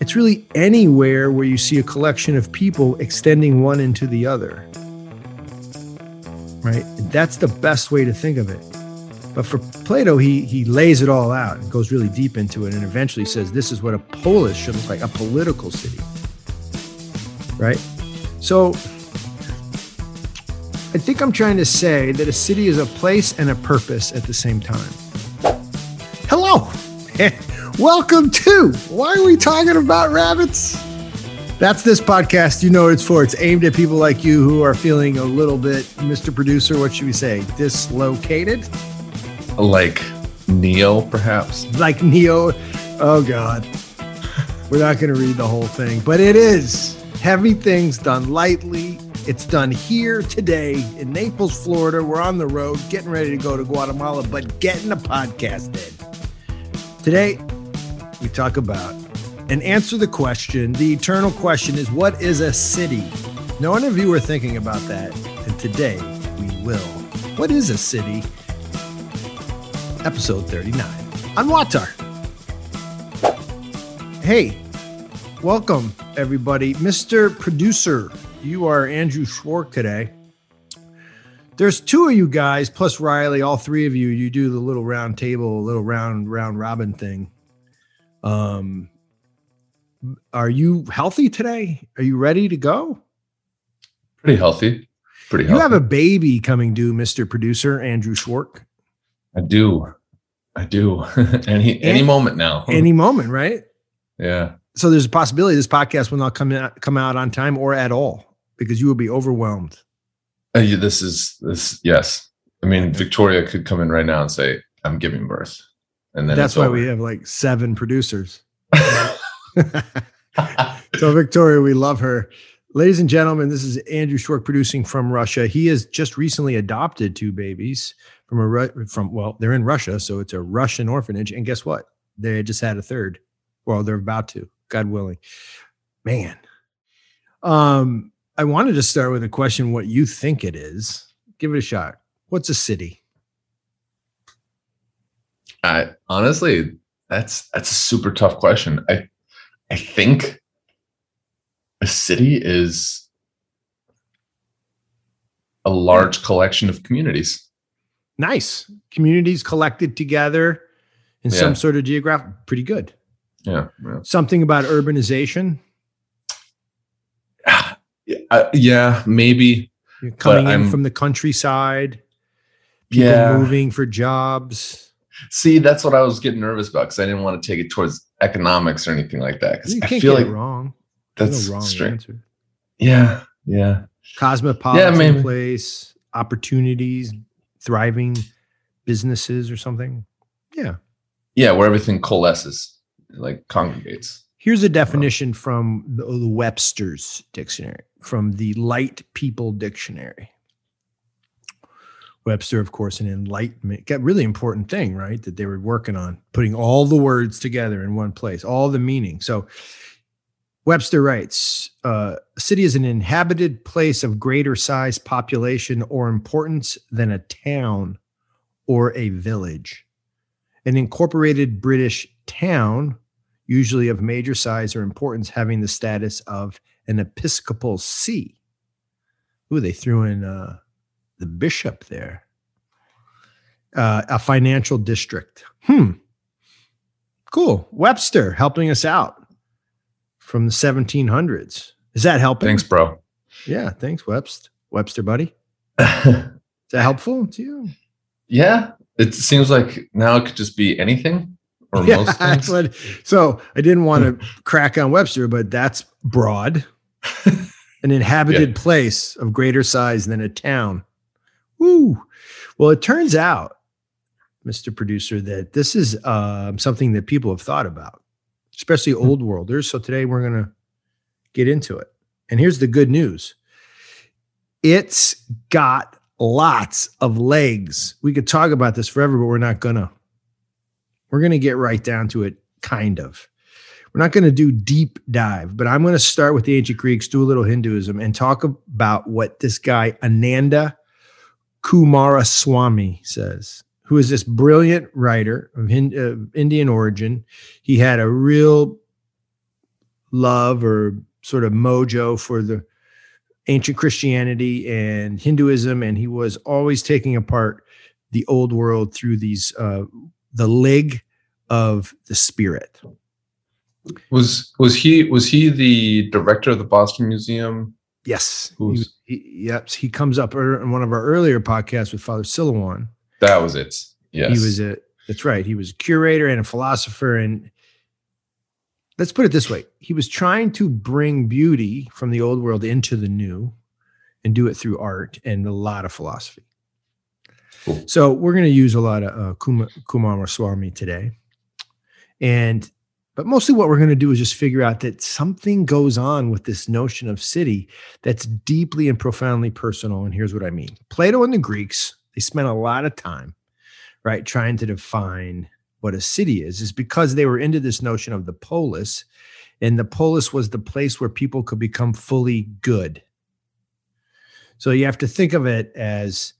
It's really anywhere where you see a collection of people extending one into the other. Right? That's the best way to think of it. But for Plato, he he lays it all out and goes really deep into it and eventually says this is what a polis should look like, a political city. Right? So I think I'm trying to say that a city is a place and a purpose at the same time. Hello. Welcome to Why Are We Talking About Rabbits? That's this podcast. You know what it's for. It's aimed at people like you who are feeling a little bit, Mr. Producer, what should we say? Dislocated? Like Neo, perhaps? Like Neo. Oh, God. We're not going to read the whole thing, but it is heavy things done lightly. It's done here today in Naples, Florida. We're on the road getting ready to go to Guatemala, but getting a podcast in. Today, we talk about and answer the question. The eternal question is what is a city? No one of you are thinking about that, and today we will. What is a city? Episode 39 on WAWTAR. Hey, welcome everybody. Mr. Producer, you are Andrew Schwark today. There's two of you guys plus Riley, all three of you. You do the little round table, little round round robin thing. Um, are you healthy today? Are you ready to go? Pretty healthy. Pretty healthy. You have a baby coming due, Mr. Producer Andrew Schwark. I do. I do. any any moment now. Any moment, right? Yeah. So there's a possibility this podcast will not come out, come out on time or at all because you will be overwhelmed. Uh, yeah, this is this. Yes. I mean, Victoria could come in right now and say, "I'm giving birth," and then that's why over. we have like seven producers. so Victoria, we love her. Ladies and gentlemen, this is Andrew Schwark producing from Russia. He has just recently adopted two babies from a from well, they're in Russia, so it's a Russian orphanage. And guess what? They just had a third. Well, they're about to, God willing. Man, um, I wanted to start with a question: What you think it is? Give it a shot. What's a city? I honestly, that's that's a super tough question. I I think a city is a large collection of communities. Nice. Communities collected together in yeah. some sort of geographic pretty good. Yeah, yeah. Something about urbanization. Uh, yeah, maybe. You're coming in I'm, from the countryside, people yeah. moving for jobs. See, that's what I was getting nervous about because I didn't want to take it towards economics or anything like that. Because I feel like wrong. That's no wrong strange. Answer. Yeah, yeah. Cosmopolitan yeah, place, opportunities, thriving businesses or something. Yeah. Yeah, where everything coalesces, like congregates. Here's a definition from the, the Webster's dictionary, from the Light People Dictionary. Webster, of course, an enlightenment, got really important thing, right? That they were working on putting all the words together in one place, all the meaning. So Webster writes, uh, a city is an inhabited place of greater size, population, or importance than a town or a village. An incorporated British town, usually of major size or importance, having the status of an episcopal see. Ooh, they threw in uh, the bishop there. Uh, a financial district. Hmm. Cool. Webster helping us out from the 1700s. Is that helping? Thanks, bro. Yeah. Thanks, Webster. Webster, buddy. Is that helpful to you? Yeah. It seems like now it could just be anything or yeah, most things. What, so I didn't want to crack on Webster, but that's broad. An inhabited yeah. place of greater size than a town. Woo. Well, it turns out, Mr. Producer, that this is uh, something that people have thought about, especially hmm. old worlders. So today we're going to get into it. And here's the good news it's got lots of legs. We could talk about this forever, but we're not going to. We're going to get right down to it, kind of. We're not going to do deep dive, but I'm going to start with the ancient Greeks, do a little Hinduism, and talk about what this guy, Ananda Coomaraswamy says, who is this brilliant writer of Indian origin. He had a real love or sort of mojo for the ancient Christianity and Hinduism, and he was always taking apart the old world through these uh, the leg of the spirit. Was was he was he the director of the Boston Museum? Yes. He, he, yep. He comes up in one of our earlier podcasts with Father Silouan. That was it. Yes. He was a. That's right. He was a curator and a philosopher, and let's put it this way: he was trying to bring beauty from the old world into the new, and do it through art and a lot of philosophy. Cool. So we're going to use a lot of uh, Coomaraswamy today, and but mostly what we're going to do is just figure out that something goes on with this notion of city that's deeply and profoundly personal. And here's what I mean: Plato and the Greeks they spent a lot of time, right, trying to define what a city is, is because they were into this notion of the polis, and the polis was the place where people could become fully good. So you have to think of it as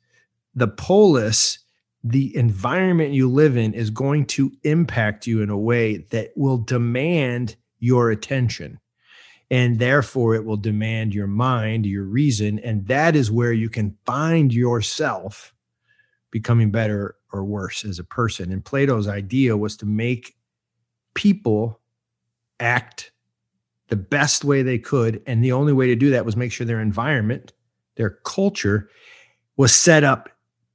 the polis the environment you live in is going to impact you in a way that will demand your attention. And therefore, it will demand your mind, your reason. And that is where you can find yourself becoming better or worse as a person. And Plato's idea was to make people act the best way they could. And the only way to do that was make sure their environment, their culture was set up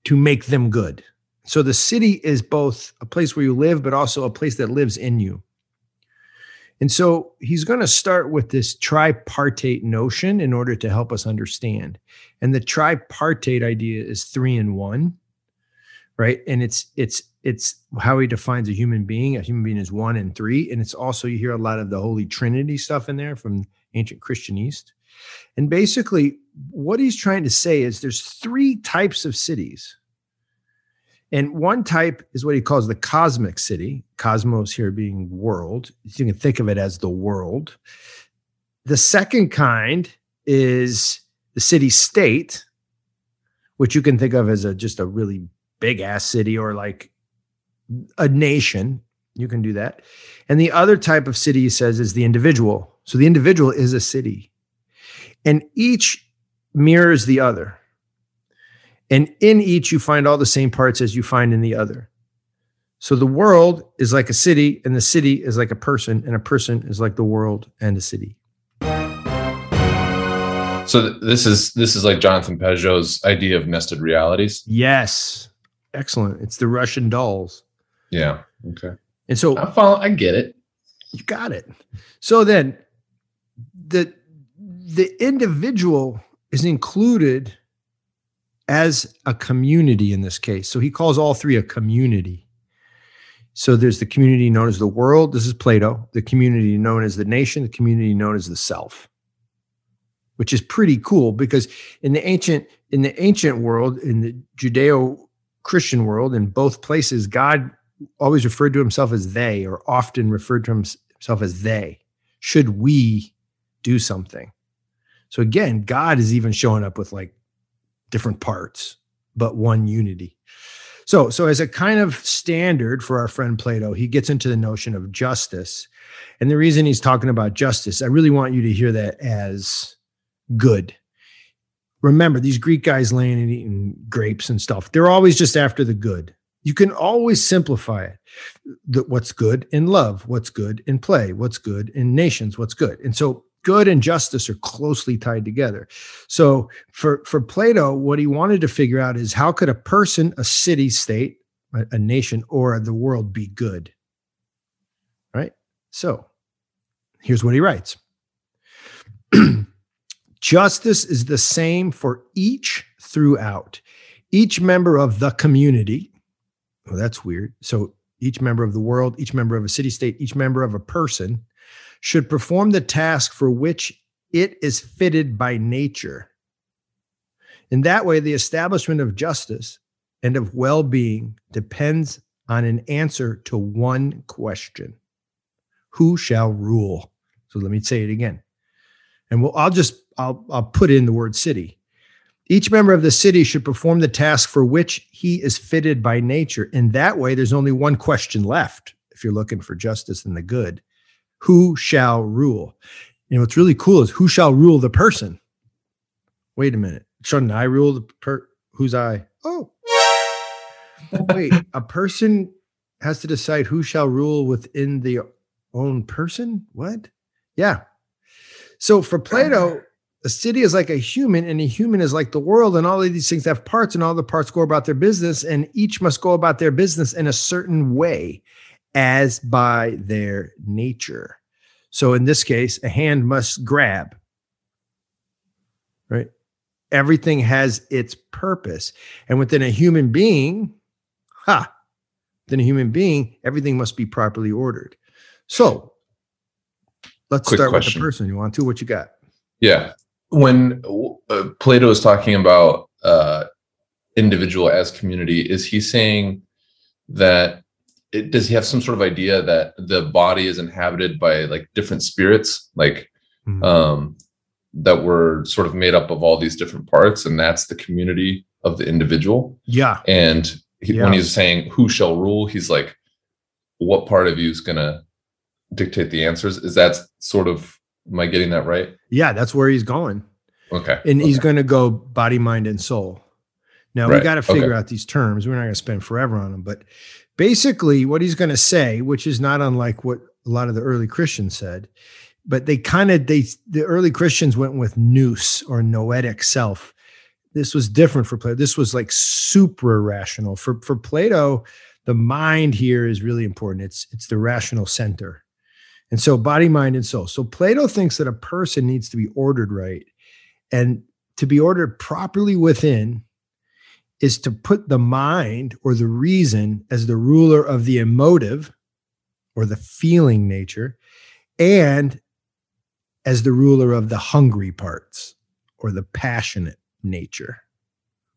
to make them good. So the city is both a place where you live, but also a place that lives in you. And so he's going to start with this tripartite notion in order to help us understand. And the tripartite idea is three in one, right? And it's it's it's how he defines a human being. A human being is one and three, and it's also you hear a lot of the Holy Trinity stuff in there from ancient Christian East. And basically, what he's trying to say is there's three types of cities and one type is what he calls the cosmic city, cosmos here being world. You can think of it as the world. The second kind is the city state, which you can think of as a just a really big ass city or like a nation. You can do that. And the other type of city he says is the individual. So the individual is a city. And each mirrors the other. And in each, you find all the same parts as you find in the other. So the world is like a city, and the city is like a person, and a person is like the world and a city. So this is this is like Jonathan Pageau's idea of nested realities. Yes, excellent. It's the Russian dolls. Yeah. Okay. And so I follow. I get it. You got it. So then, the the individual is included as a community in this case. So he calls all three a community. So there's the community known as the world. This is Plato. The community known as the nation. The community known as the self, which is pretty cool because in the ancient in the ancient world, in the Judeo-Christian world, in both places, God always referred to himself as they, or often referred to himself as they. Should we do something? So again, God is even showing up with like different parts, but one unity. So, so as a kind of standard for our friend Plato, he gets into the notion of justice. And the reason he's talking about justice, I really want you to hear that as good. Remember, these Greek guys laying and eating grapes and stuff, they're always just after the good. You can always simplify it. The, what's good in love, what's good in play, what's good in nations, what's good. And so good and justice are closely tied together. So for for Plato, what he wanted to figure out is how could a person, a city state, a, a nation, or the world be good? Right. So here's what he writes. Justice is the same for each throughout. Each member of the community. Well, that's weird. So each member of the world, each member of a city state, each member of a person should perform the task for which it is fitted by nature. In that way, the establishment of justice and of well being depends on an answer to one question Who shall rule? So let me say it again. And we'll, I'll just I'll, I'll put in the word city. Each member of the city should perform the task for which he is fitted by nature. In that way, there's only one question left if you're looking for justice and the good who shall rule. You know, what's really cool is who shall rule the person. Wait a minute. Shouldn't I rule the per who's I? Oh. Wait, a person has to decide who shall rule within the own person? What? Yeah. So for Plato, a city is like a human, and a human is like the world, and all of these things have parts, and all the parts go about their business, and each must go about their business in a certain way as by their nature. So in this case, a hand must grab, right? Everything has its purpose. And within a human being, ha, within a human being, everything must be properly ordered. So let's Quick start question. with the person. You want to? What you got? Yeah. When uh, Plato is talking about uh, individual as community, is he saying that it, does he have some sort of idea that the body is inhabited by like different spirits, like Mhm. um, that were sort of made up of all these different parts, and that's the community of the individual? yeah. And he, when he's saying who shall rule, he's like, what part of you is going to dictate the answers? Is that sort of, am I getting that right? Yeah, that's where he's going. Okay. And he's going to go body, mind, and soul. Now we got to figure okay. out these terms. We're not going to spend forever on them, but basically, what he's going to say, which is not unlike what a lot of the early Christians said, but they kind of they the early Christians went with nous or noetic self. This was different for Plato. This was like super rational for for Plato. The mind here is really important. It's it's the rational center, and so body, mind, and soul. So Plato thinks that a person needs to be ordered right, and to be ordered properly within is to put the mind or the reason as the ruler of the emotive or the feeling nature and as the ruler of the hungry parts or the passionate nature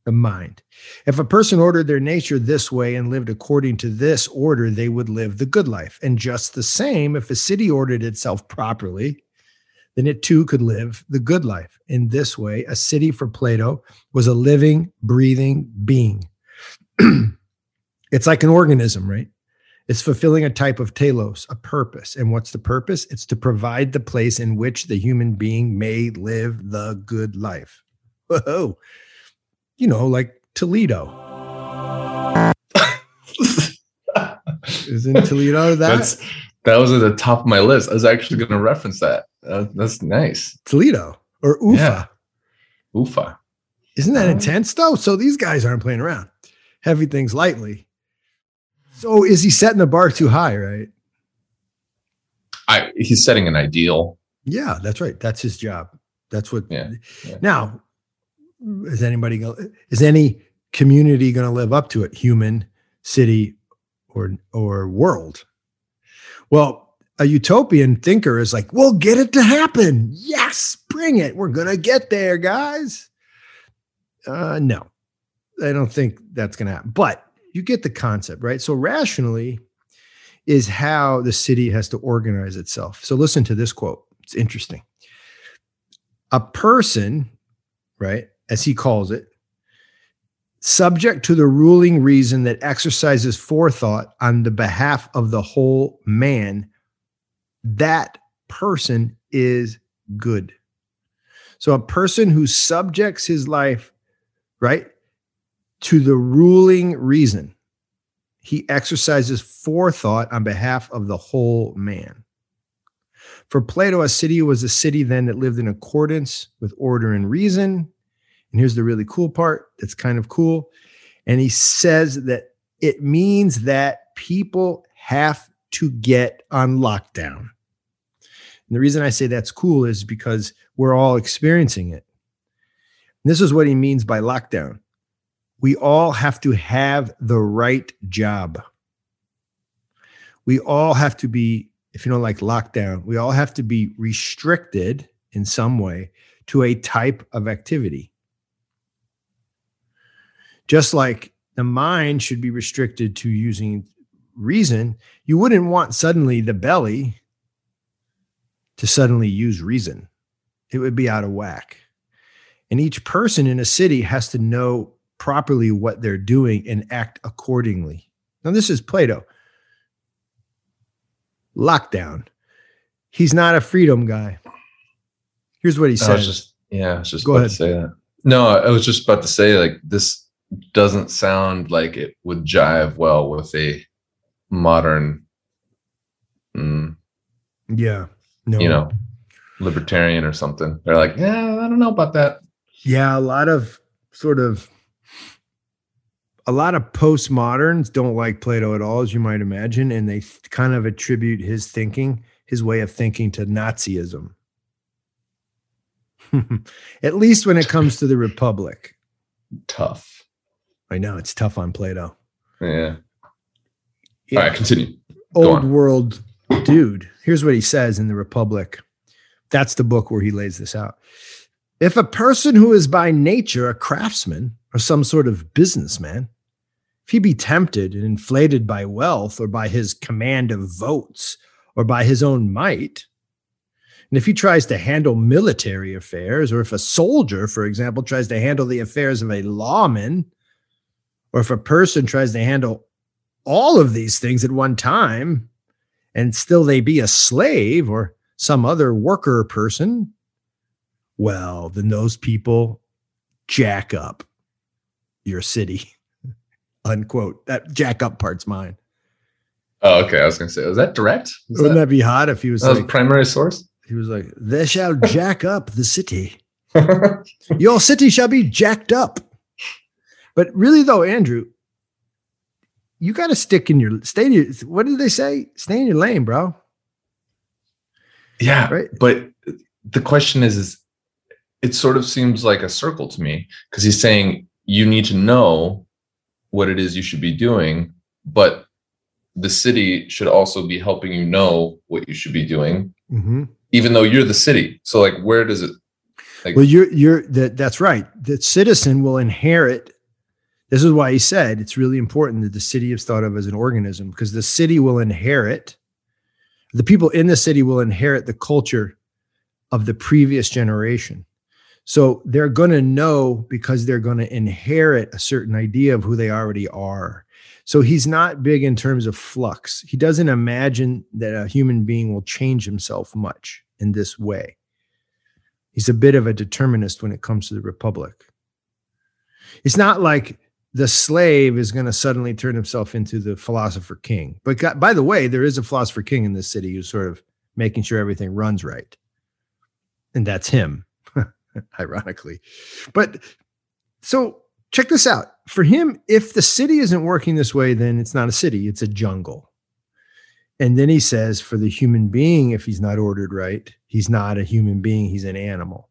the mind. If a person ordered their nature this way and lived according to this order they would live the good life. And just the same if a city ordered itself properly then it too could live the good life. In this way, a city for Plato was a living, breathing being. it's like an organism, right? It's fulfilling a type of telos, a purpose. And what's the purpose? It's to provide the place in which the human being may live the good life. Whoa. You know, like Toledo. Isn't Toledo that? That's that was at the top of my list. I was actually going to reference that. Uh, that's nice. Toledo or Ufa. Yeah. Ufa. Isn't that Oh. intense though? So these guys aren't playing around. Heavy things lightly. So is he setting the bar too high, right? I he's setting an ideal. Yeah, that's right. That's his job. That's what Yeah, yeah. now is anybody going is any community going to live up to it? Human, city, or or world? Well, a utopian thinker is like, we'll get it to happen. Yes, bring it. We're gonna get there, guys. Uh no, I don't think that's gonna happen. But you get the concept, right? So rationally is how the city has to organize itself. So listen to this quote. It's interesting. A person, right, as he calls it, subject to the ruling reason that exercises forethought on the behalf of the whole man, that person is good. So a person who subjects his life, right, to the ruling reason, he exercises forethought on behalf of the whole man. For Plato, a city was a city then that lived in accordance with order and reason. And here's the really cool part that's kind of cool. And he says that it means that people have to get on lockdown. And the reason I say that's cool is because we're all experiencing it. And this is what he means by lockdown. We all have to have the right job. We all have to be, if you don't like lockdown, we all have to be restricted in some way to a type of activity. Just like the mind should be restricted to using reason, you wouldn't want suddenly the belly to suddenly use reason. It would be out of whack. And each person in a city has to know properly what they're doing and act accordingly. Now, this is Plato. Lockdown. He's not a freedom guy. Here's what he says. just yeah, I was just Go about ahead. to say that. No, I was just about to say like this doesn't sound like it would jive well with a modern, mm, yeah. No. you know, libertarian or something. They're like, yeah, I don't know about that. Yeah, a lot of sort of a lot of postmoderns don't like Plato at all, as you might imagine, and they th- kind of attribute his thinking, his way of thinking, to Nazism. at least when it comes to the Republic. Tough. I know it's tough on Plato. Yeah. Yeah. All right, continue. Go old on. world dude. Here's what he says in the Republic. That's the book where he lays this out. If a person who is by nature a craftsman or some sort of businessman, if he be tempted and inflated by wealth or by his command of votes or by his own might, and if he tries to handle military affairs, or if a soldier, for example, tries to handle the affairs of a lawman, or if a person tries to handle all of these things at one time and still they be a slave or some other worker person, well, then those people jack up your city. Unquote. That jack up part's mine. Oh, okay. I was gonna say, was that direct? Was Wouldn't that, that be hot if he was that was like, primary source? he was like, they shall jack up the city. Your city shall be jacked up. But really, though, Andrew, you got to stick in your stay in your. What did they say? Stay in your lane, bro. yeah. Right. But the question is, is it sort of seems like a circle to me because he's saying you need to know what it is you should be doing, but the city should also be helping you know what you should be doing, Mm-hmm. even though you're the city. So, like, where does it? Like, Well, you're you're that that's right. The citizen will inherit. This is why he said it's really important that the city is thought of as an organism because the city will inherit. The people in the city will inherit the culture of the previous generation. So they're going to know because they're going to inherit a certain idea of who they already are. So he's not big in terms of flux. He doesn't imagine that a human being will change himself much in this way. He's a bit of a determinist when it comes to the republic. It's not like the slave is going to suddenly turn himself into the philosopher king. But God, by the way, there is a philosopher king in this city who's sort of making sure everything runs right. And that's him, ironically. But so check this out. For him, if the city isn't working this way, then it's not a city, it's a jungle. And then he says, for the human being, if he's not ordered right, he's not a human being, he's an animal.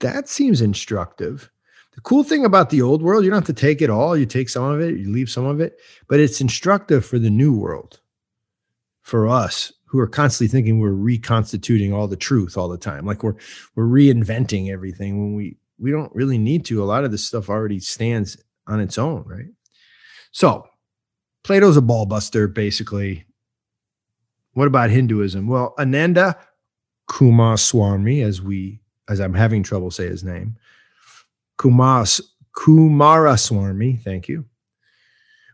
That seems instructive. The cool thing about the old world, you don't have to take it all. You take some of it, you leave some of it, but it's instructive for the new world, for us who are constantly thinking we're reconstituting all the truth all the time, like we're we're reinventing everything when we we don't really need to. A lot of this stuff already stands on its own, right? So Plato's a ball buster, basically. What about Hinduism? Well, Ananda Coomaraswamy, as we as I'm having trouble say his name, Kumas Coomaraswamy, thank you.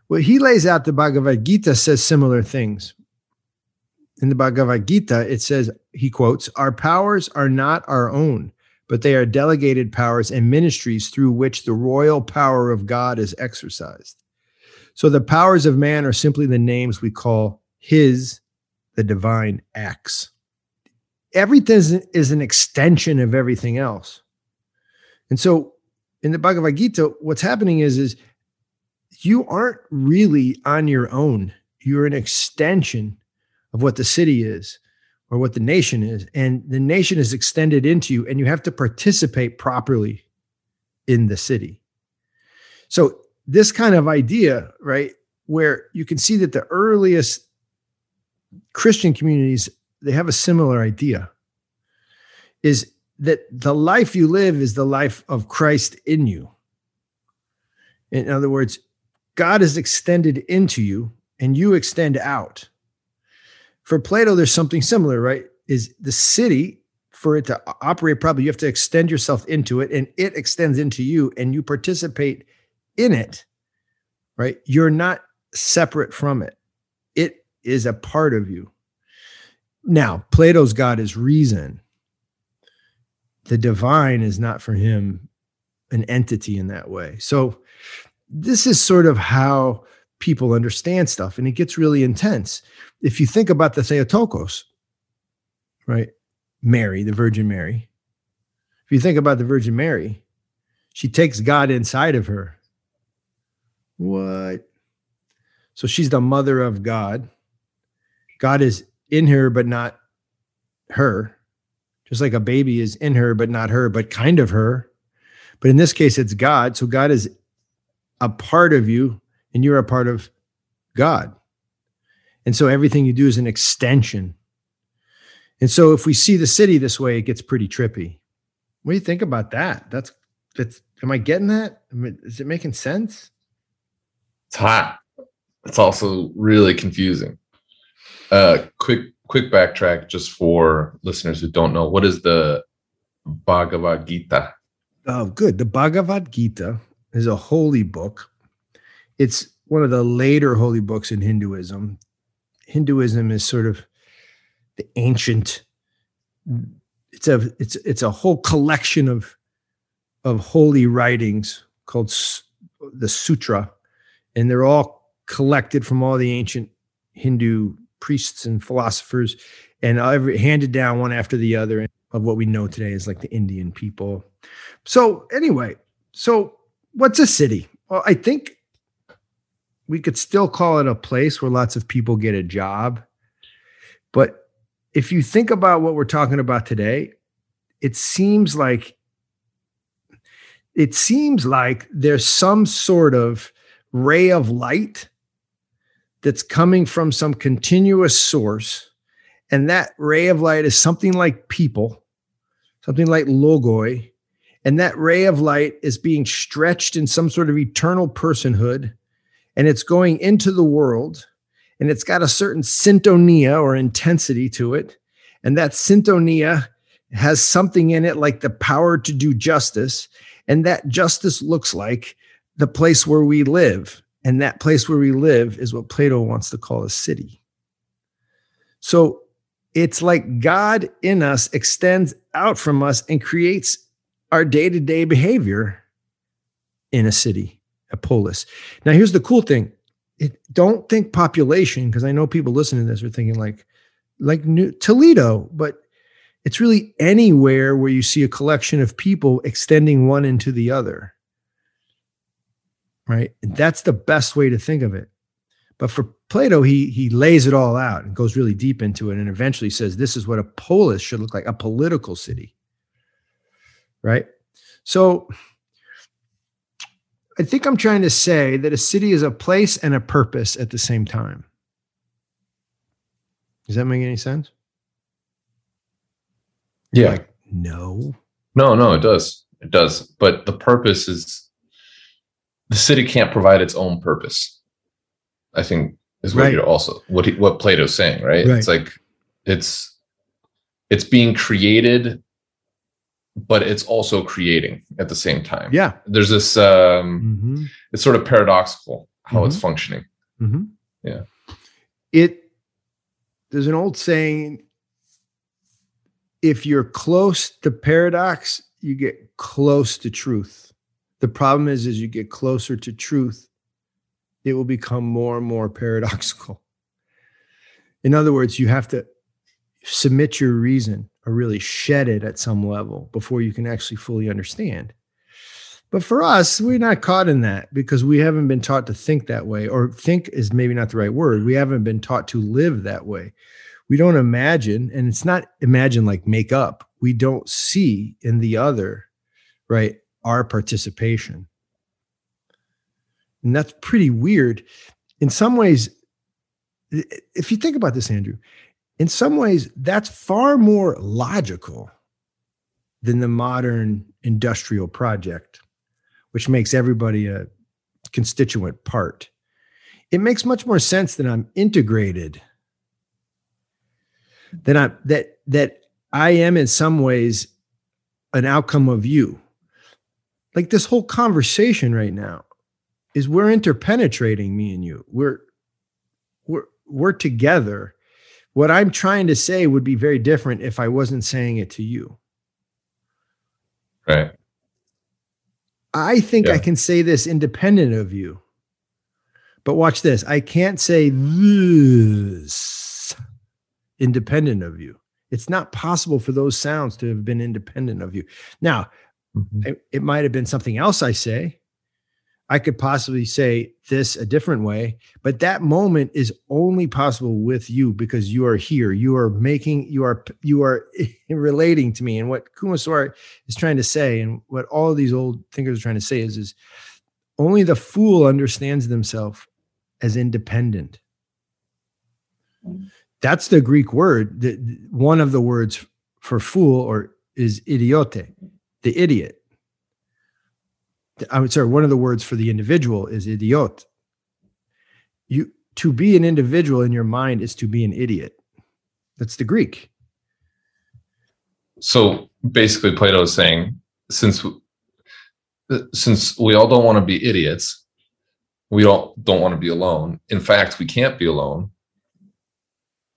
Well, he lays out the Bhagavad Gita says similar things. In the Bhagavad Gita, it says, he quotes, Our powers are not our own, but they are delegated powers and ministries through which the royal power of God is exercised. So the powers of man are simply the names we call his, the divine acts. Everything is an extension of everything else. And so in the Bhagavad Gita, what's happening is, is you aren't really on your own. You're an extension of what the city is or what the nation is. And the nation is extended into you, and you have to participate properly in the city. So, this kind of idea, right, where you can see that the earliest Christian communities they have a similar idea is that the life you live is the life of Christ in you. In other words, God is extended into you and you extend out. For Plato, there's something similar, right? Is the city, for it to operate properly, you have to extend yourself into it and it extends into you and you participate in it, right? You're not separate from it, it is a part of you. Now, Plato's God is reason. The divine is not for him an entity in that way. So, this is sort of how people understand stuff, and it gets really intense. If you think about the Theotokos, right? Mary, the Virgin Mary. If you think about the Virgin Mary, she takes God inside of her. What? So she's the mother of God. God is in her, but not her. Just like a baby is in her, but not her, but kind of her. But in this case, it's God. So God is a part of you, and you're a part of God. And so everything you do is an extension. And so if we see the city this way, it gets pretty trippy. What do you think about that? That's that's am I getting that? Is it making sense? It's hot. It's also really confusing. Uh quick quick backtrack just for listeners who don't know. What is the Bhagavad Gita? Oh, good. The Bhagavad Gita is a holy book. It's one of the later holy books in Hinduism. Hinduism is sort of the ancient. It's a it's it's a whole collection of of holy writings called the Sutra, and they're all collected from all the ancient Hindu priests and philosophers, and every, handed down one after the other of what we know today is like the Indian people. So anyway, so what's a city? Well, I think we could still call it a place where lots of people get a job. But if you think about what we're talking about today, it seems like it seems like there's some sort of ray of light that's coming from some continuous source. And that ray of light is something like people, something like logoi. And that ray of light is being stretched in some sort of eternal personhood. And it's going into the world. And it's got a certain syntonia or intensity to it. And that syntonia has something in it like the power to do justice. And that justice looks like the place where we live. And that place where we live is what Plato wants to call a city. So it's like God in us extends out from us and creates our day to day behavior in a city, a polis. Now, here's the cool thing it, don't think population, because I know people listening to this are thinking like, like New, Toledo, but it's really anywhere where you see a collection of people extending one into the other right? And that's the best way to think of it. But for Plato, he he lays it all out and goes really deep into it, and eventually says this is what a polis should look like, a political city, right? So I think I'm trying to say that a city is a place and a purpose at the same time. Does that make any sense? Yeah. Like, no. No, no, it does. It does. But the purpose is the city can't provide its own purpose. I think is what right. you also what he, what Plato's saying, right? right? It's like it's it's being created, but it's also creating at the same time. Yeah, there's this. um mm-hmm. It's sort of paradoxical how mm-hmm. it's functioning. Mm-hmm. Yeah, it. There's an old saying: if you're close to paradox, you get close to truth. The problem is, as you get closer to truth, it will become more and more paradoxical. In other words, you have to submit your reason or really shed it at some level before you can actually fully understand. But for us, we're not caught in that because we haven't been taught to think that way, or think is maybe not the right word. We haven't been taught to live that way. We don't imagine, and it's not imagine like make up. We don't see in the other, right? Our participation. And that's pretty weird. In some ways, if you think about this, Andrew, in some ways, that's far more logical than the modern industrial project, which makes everybody a constituent part. It makes much more sense that I'm integrated, that I that that I am in some ways an outcome of you like this whole conversation right now is we're interpenetrating me and you. We're we're we're together, what I'm trying to say would be very different if I wasn't saying it to you. Right. I think Yeah. I can say this independent of you. But watch this. I can't say this independent of you. It's not possible for those sounds to have been independent of you. Now, Mhm. it, it might have been something else I say. I could possibly say this a different way, but that moment is only possible with you because you are here. You are making, you are, you are relating to me. And what Kumaswara is trying to say, and what all these old thinkers are trying to say is, is only the fool understands themselves as independent. That's the Greek word. That one of the words for fool or is idiote, the idiot. I'm sorry, one of the words for the individual is idiot. You to be an individual in your mind is to be an idiot. That's the Greek. So basically, Plato is saying since uh, since we all don't want to be idiots, we don't don't want to be alone. In fact, we can't be alone.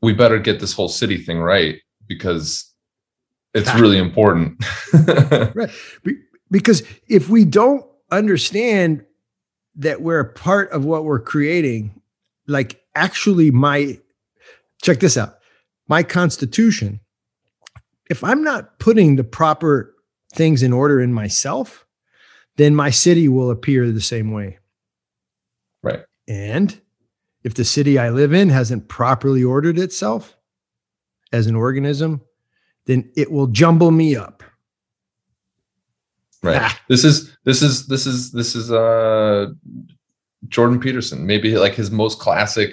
We better get this whole city thing right because it's really important. Be- because if we don't understand that we're a part of what we're creating, like actually my check this out, my constitution, if I'm not putting the proper things in order in myself, then my city will appear the same way. Right. And if the city I live in hasn't properly ordered itself as an organism, then it will jumble me up. right. Ah. This is this is this is this is uh Jordan Peterson. Maybe like his most classic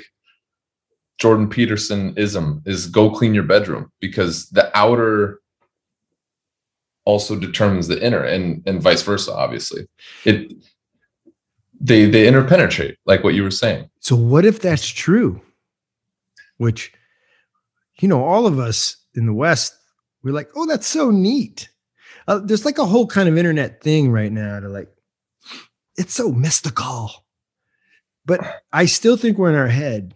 Jordan Peterson ism is go clean your bedroom because the outer also determines the inner and and vice versa obviously it they they interpenetrate like what you were saying So what if that's true? Which, you know, all of us in the West, we're like, oh, that's so neat. Uh, there's like a whole kind of internet thing right now to like, it's so mystical. But I still think we're in our head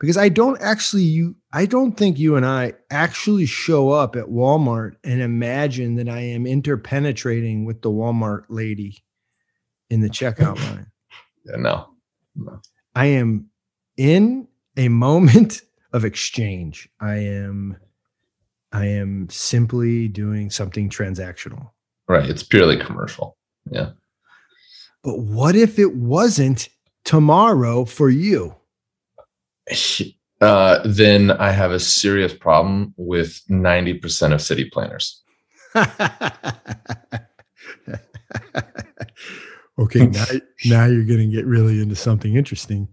because I don't actually you I don't think you and I actually show up at Walmart and imagine that I am interpenetrating with the Walmart lady in the checkout line. yeah, no I am in a moment of exchange. I am I am simply doing something transactional. right it's purely commercial yeah But what if it wasn't tomorrow for you? uh then i have a serious problem with 90% of city planners okay, now, now you're going to get really into something interesting.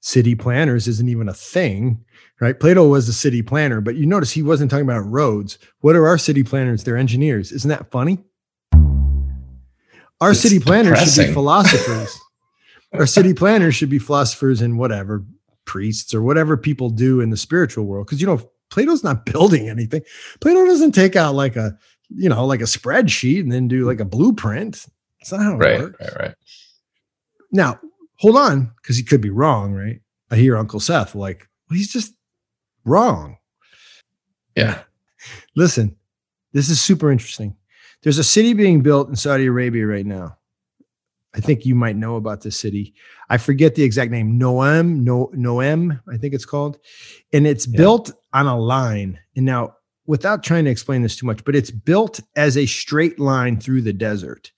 City planners isn't even a thing, right? Plato was a city planner, but you notice he wasn't talking about roads. What are our city planners? They're engineers. Isn't that funny? Our It's city planners should be philosophers. our city planners should be philosophers and whatever priests or whatever people do in the spiritual world. Because you know, Plato's not building anything. Plato doesn't take out like a you know like a spreadsheet and then do like a blueprint. It's not how it right works. right right Now, hold on, because he could be wrong, right? I hear Uncle Seth like, well, he's just wrong. yeah Listen, this is super interesting. There's a city being built in Saudi Arabia right now. I think you might know about this city. I forget the exact name. Noem, no, Noem, I think it's called. And it's Yeah. built on a line. And now, without trying to explain this too much, but it's built as a straight line through the desert.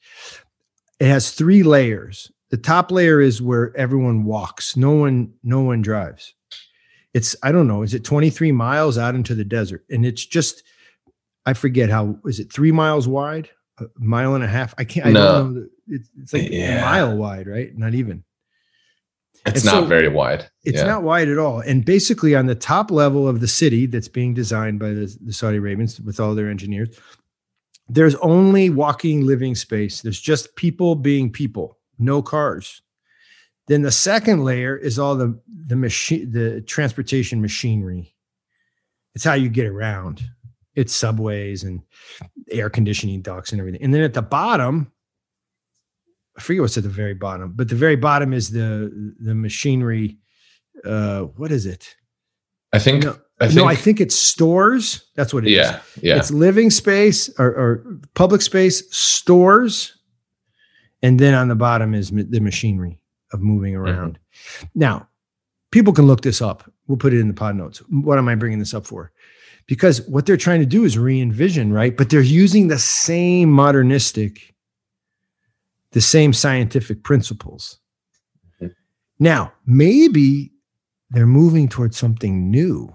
It has three layers. The top layer is where everyone walks. No one, no one drives. It's, I don't know, is it 23 miles out into the desert? And it's just, I forget how is it three miles wide, a mile and a half? I can't. I No. don't know. It's, it's like Yeah. a mile wide, right? Not even. it's And not so very wide It's yeah. not wide at all. And basically, on the top level of the city that's being designed by the, the Saudi Arabians with all their engineers, there's only walking living space. There's just people being people, no cars. Then the second layer is all the the machine, the transportation machinery. It's how you get around. It's subways and air conditioning ducts and everything. And then at the bottom, I forget what's at the very bottom, but the very bottom is the the machinery. Uh, what is it? i think No. I think, no, I think it's stores. That's what it is. yeah, yeah, It's living space or, or public space, stores, and then on the bottom is the machinery of moving around. Now, people can look this up. We'll put it in the pod notes. What am I bringing this up for? Because what they're trying to do is re-envision, right? But they're using the same modernistic, the same scientific principles. Mhm. Now, maybe they're moving towards something new.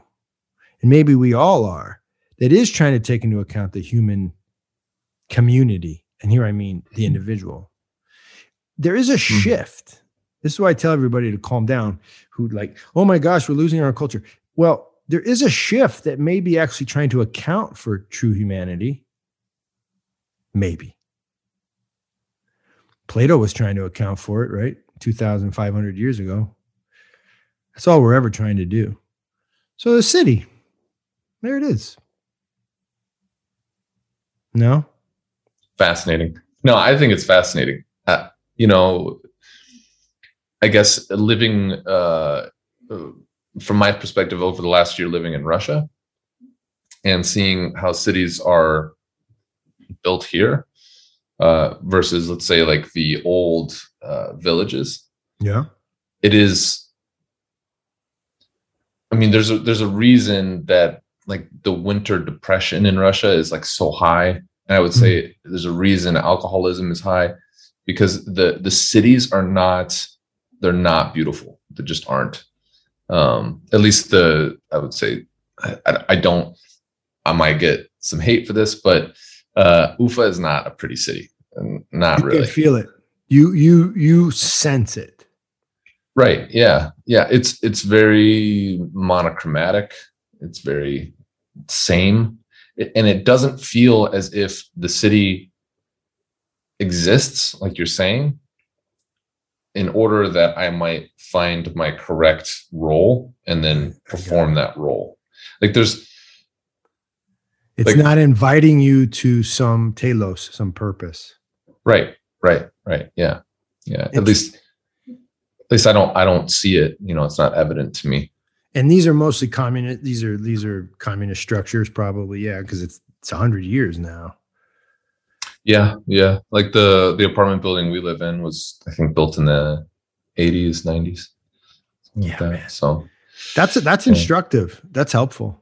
And maybe we all are that is trying to take into account the human community. And here I mean the individual. There is a shift. This is why I tell everybody to calm down who like, oh my gosh, we're losing our culture. Well, there is a shift that may be actually trying to account for true humanity. Maybe. Plato was trying to account for it, right? 2,500 years ago. That's all we're ever trying to do. So the city, there it is. No? fascinating. No, I think it's fascinating. Uh, you know, I guess living uh, from my perspective over the last year living in Russia and seeing how cities are built here uh, versus, let's say, like the old uh, villages. Yeah. It is. I mean, there's a there's a reason that like the winter depression in Russia is like so high and I would say there's a reason alcoholism is high because the the cities are not they're not beautiful. They just aren't. Um, at least the I would say I, I, don't. I might get some hate for this, but uh, Ufa is not a pretty city. Not You really. can feel it. You you you sense it. Right. Yeah. Yeah. It's it's very monochromatic. It's very same. And it doesn't feel as if the city exists, like you're saying, in order that I might find my correct role and then perform that role. Like there's It's Like- not inviting you to some telos, some purpose. right, right, right. Yeah. Yeah. At least at least I don't I don't see it. You know, it's not evident to me. And these are mostly communist. These are these are communist structures, probably. Yeah, because it's it's a hundred years now. Yeah, yeah. Like the the apartment building we live in was, I think, built in the eighties, nineties. Yeah, man. So That's that's Yeah. instructive. That's helpful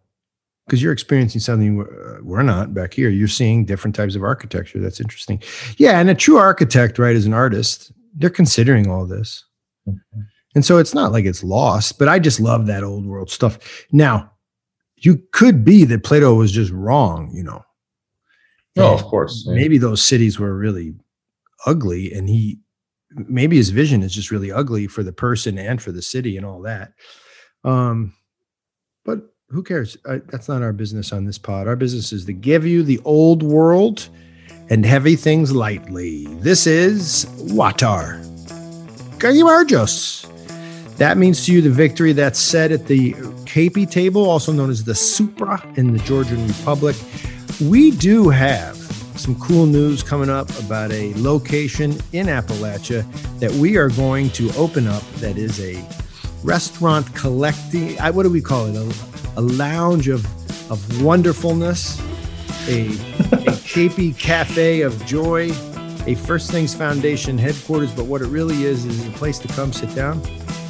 because you're experiencing something we're, uh, we're not back here. You're seeing different types of architecture. That's interesting. Yeah, and a true architect, right, as an artist, they're considering all this, and so it's not like it's lost. But I just love that old world stuff. Now, you could be that Plato was just wrong. You know. Oh, of course. yeah. Maybe those cities were really ugly, and he maybe his vision is just really ugly for the person and for the city and all that. Um, but who cares? Uh, that's not our business on this pod. Our business is to give you the old world and heavy things lightly. This is WAWTAR. Gagimargos. That means to you the victory that's set at the KP table, also known as the Supra in the Georgian Republic. We do have some cool news coming up about a location in Appalachia that we are going to open up that is a restaurant collecting uh, what do we call it? A, a lounge of of wonderfulness a, a cafe of joy a first things foundation headquarters. But what it really is is a place to come sit down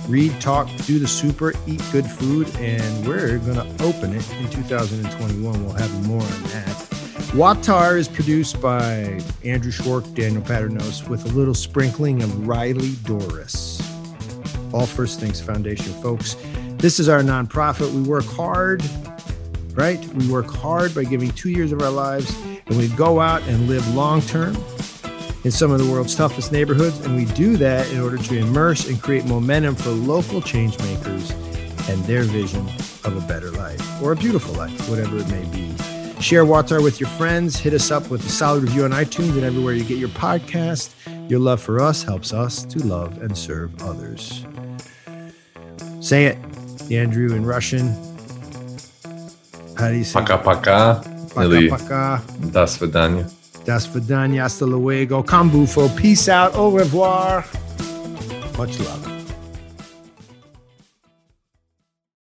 read talk do the Supra eat good food and we're going to open it in 2021 we'll have more on that WAWTAR is produced by Andrew Schwark, Daniel Padrnos, with a little sprinkling of Riley Doris. All First Things Foundation folks. This is our nonprofit. We work hard, right? We work hard by giving two years of our lives, and we go out and live long term in some of the world's toughest neighborhoods, and we do that in order to immerse and create momentum for local change makers and their vision of a better life or a beautiful life, whatever it may be. Share WAWTAR with your friends. Hit us up with a solid review on iTunes and everywhere you get your podcast. Your love for us helps us to love and serve others. Say it, Andrew, in Russian. How do you say? Пока-пока. Пока-пока. До свидания. Das vidanya. Hasta luego. Kambufo. Peace out. Au revoir. Much love.